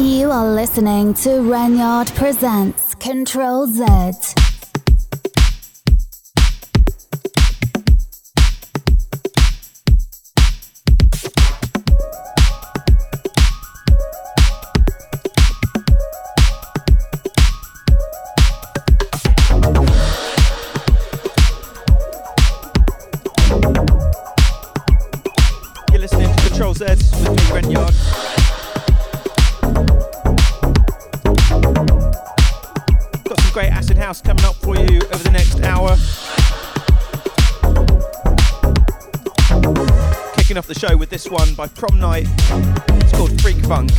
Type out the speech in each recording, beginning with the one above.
You are listening to Ranyard Presents Control Z. show with this one by Prom Night. It's called Freak Funk.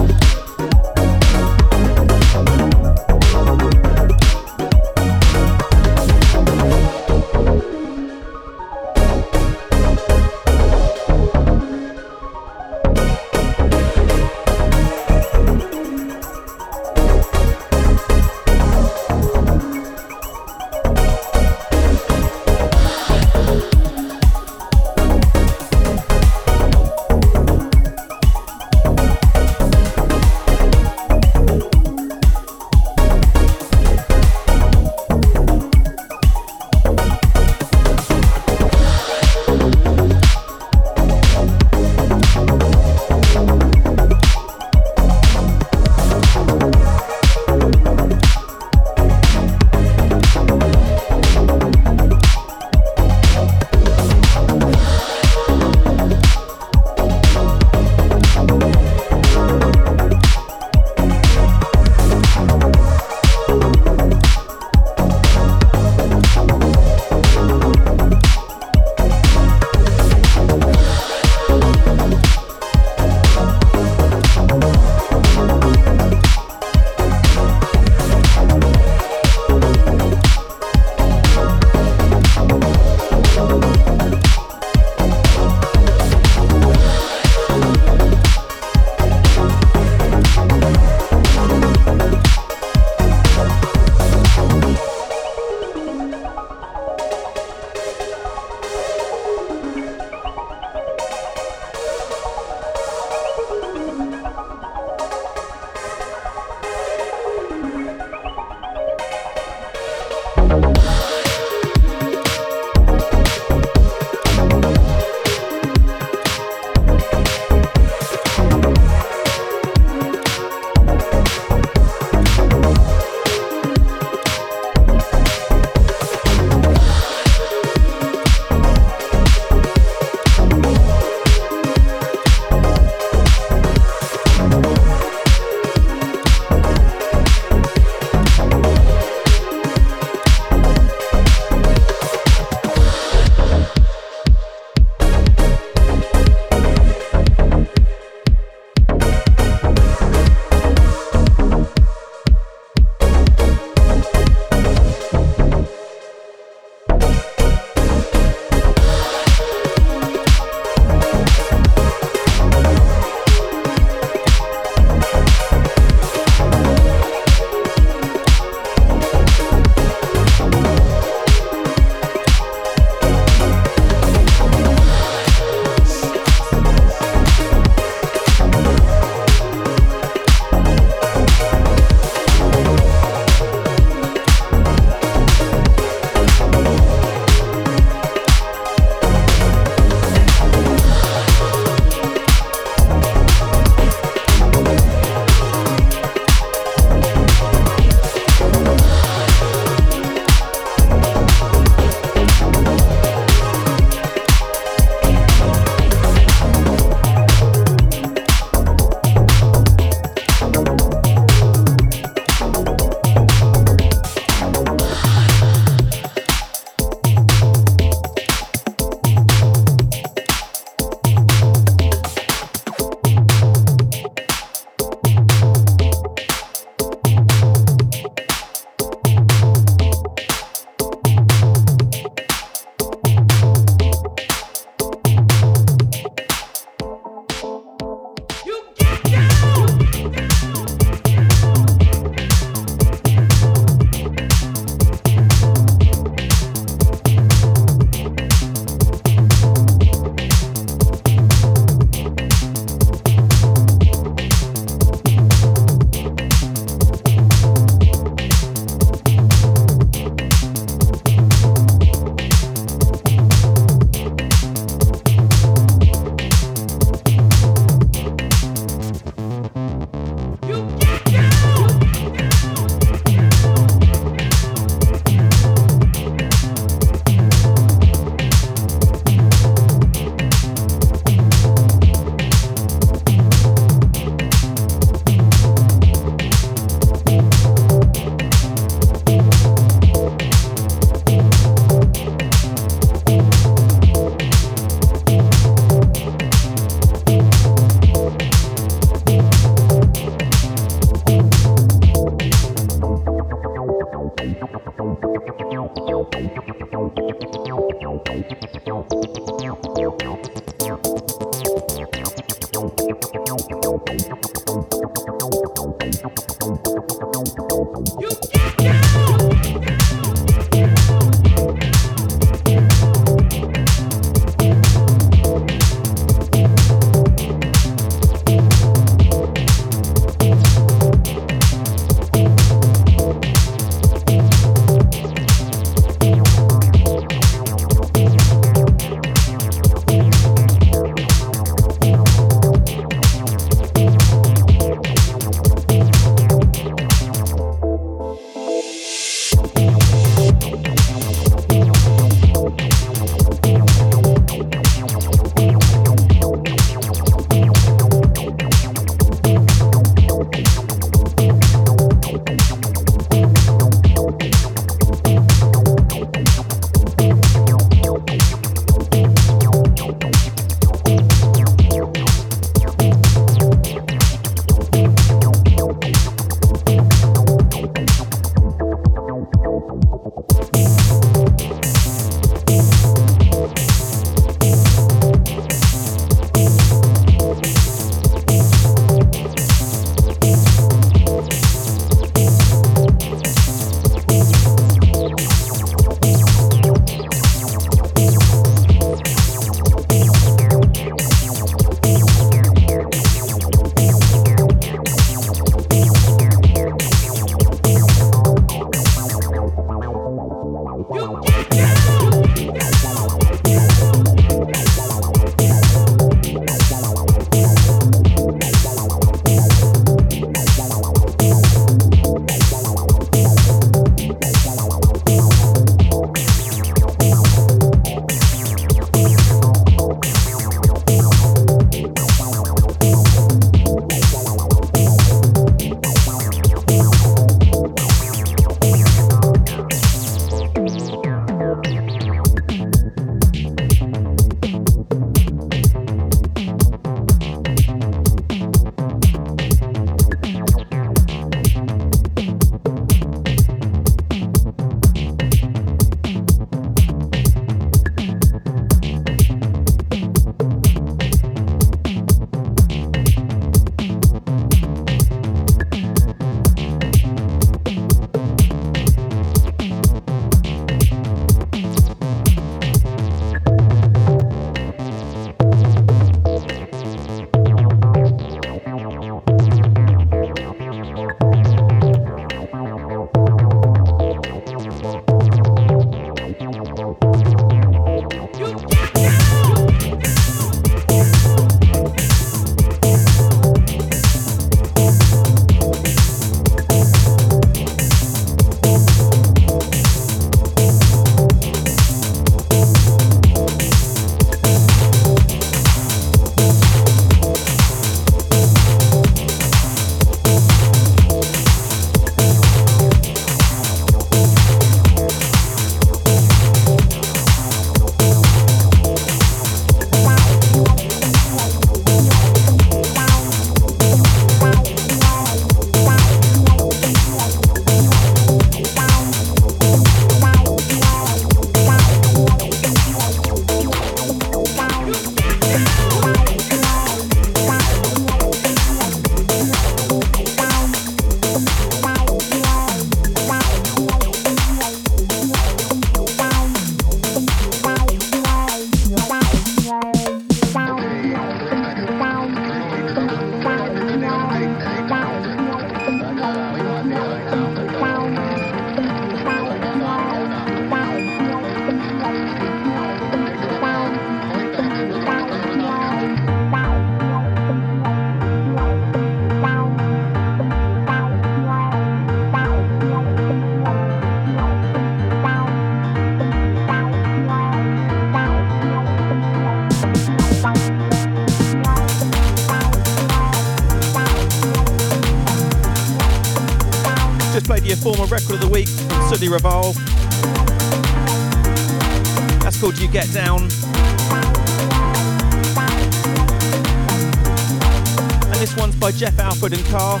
This one's by Jeff Alford and Carr.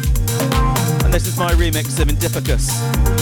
And this is my remix of Indifocus.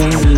Amazing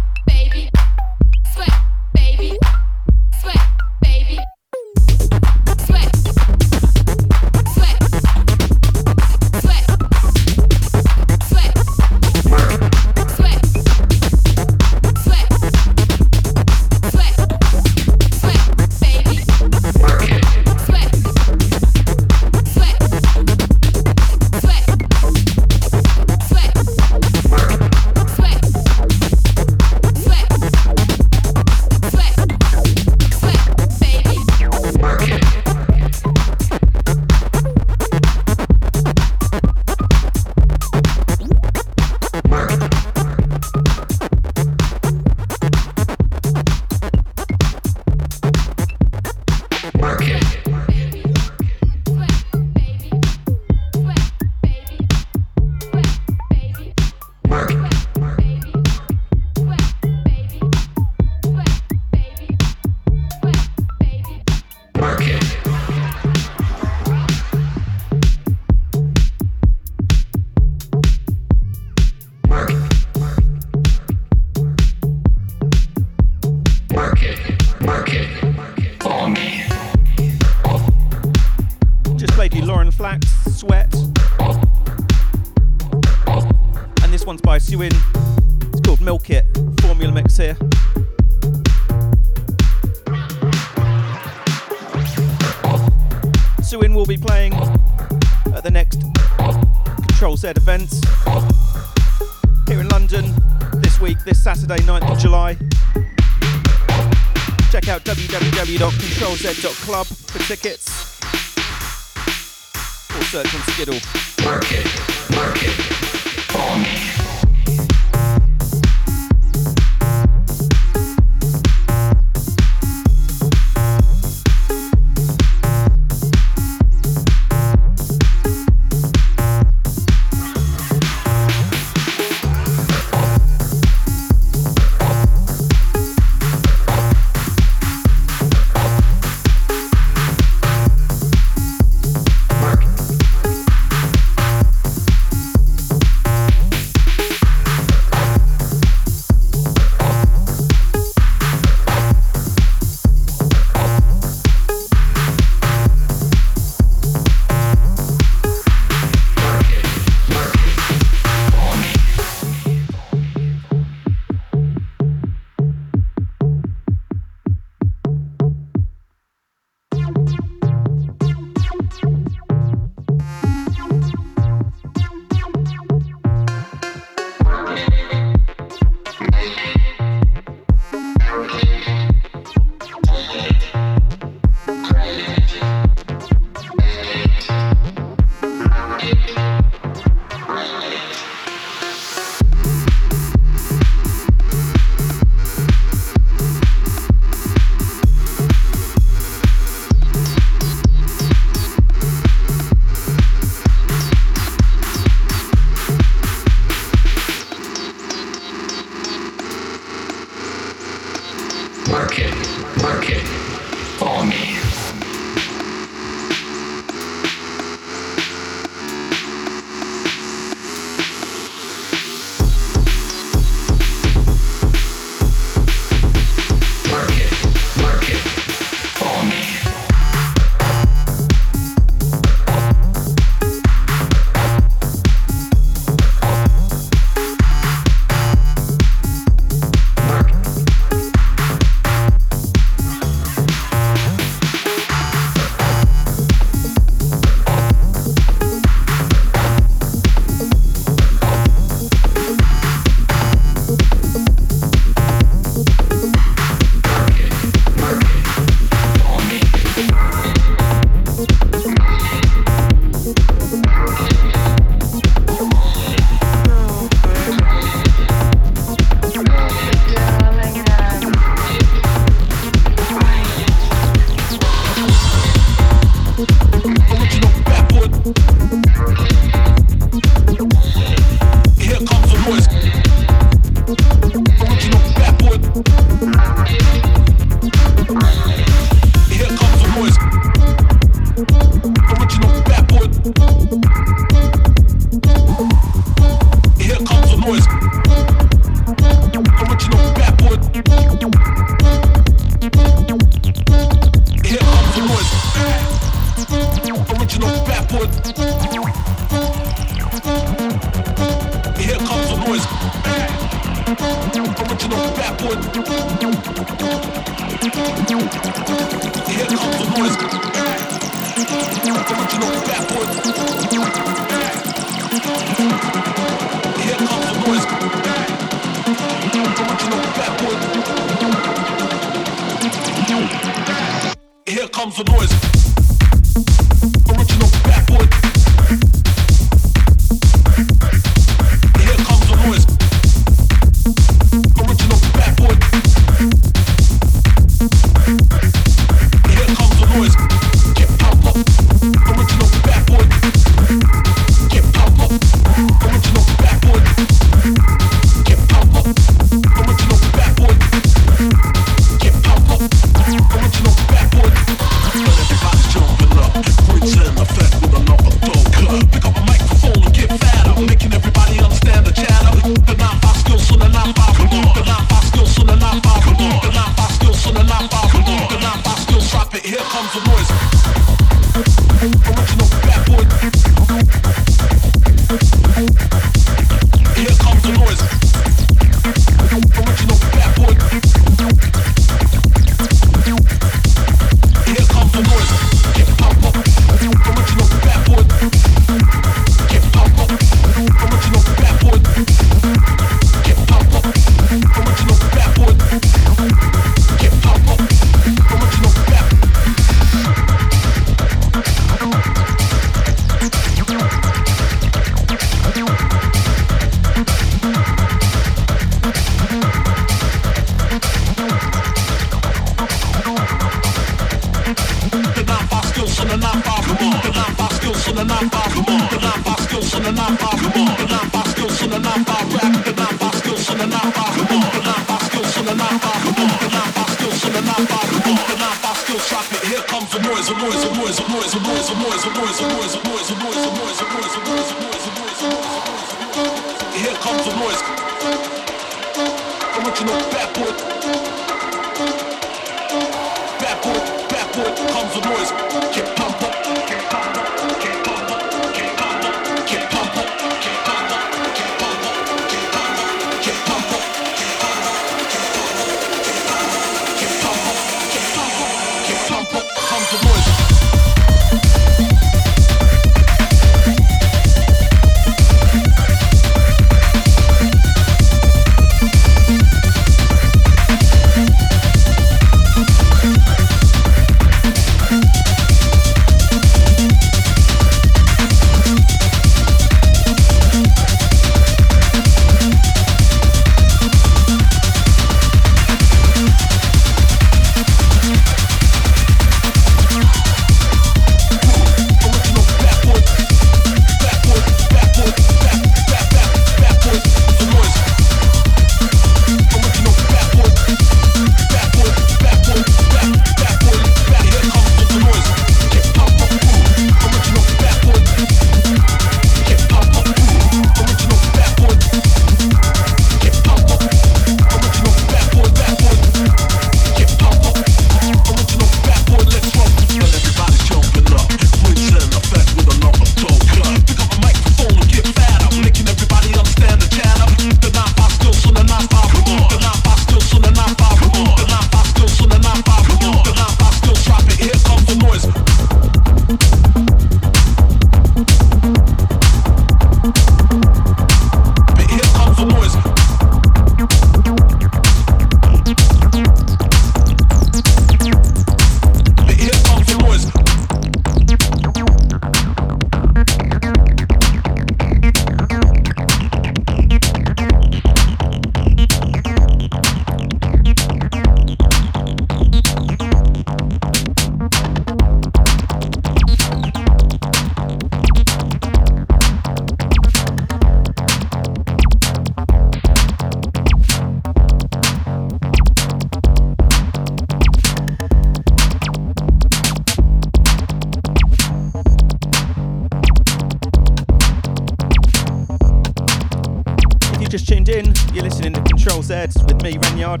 in. You're listening to Control Z with me, Renyard.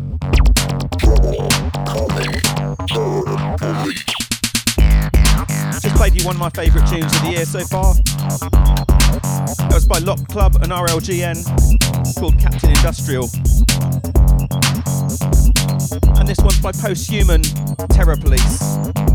Just played you one of my favourite tunes of the year so far. That was by Lock Club and RLGN called Captain Industrial. And this one's by Posthuman Terror Police.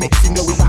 Make you know we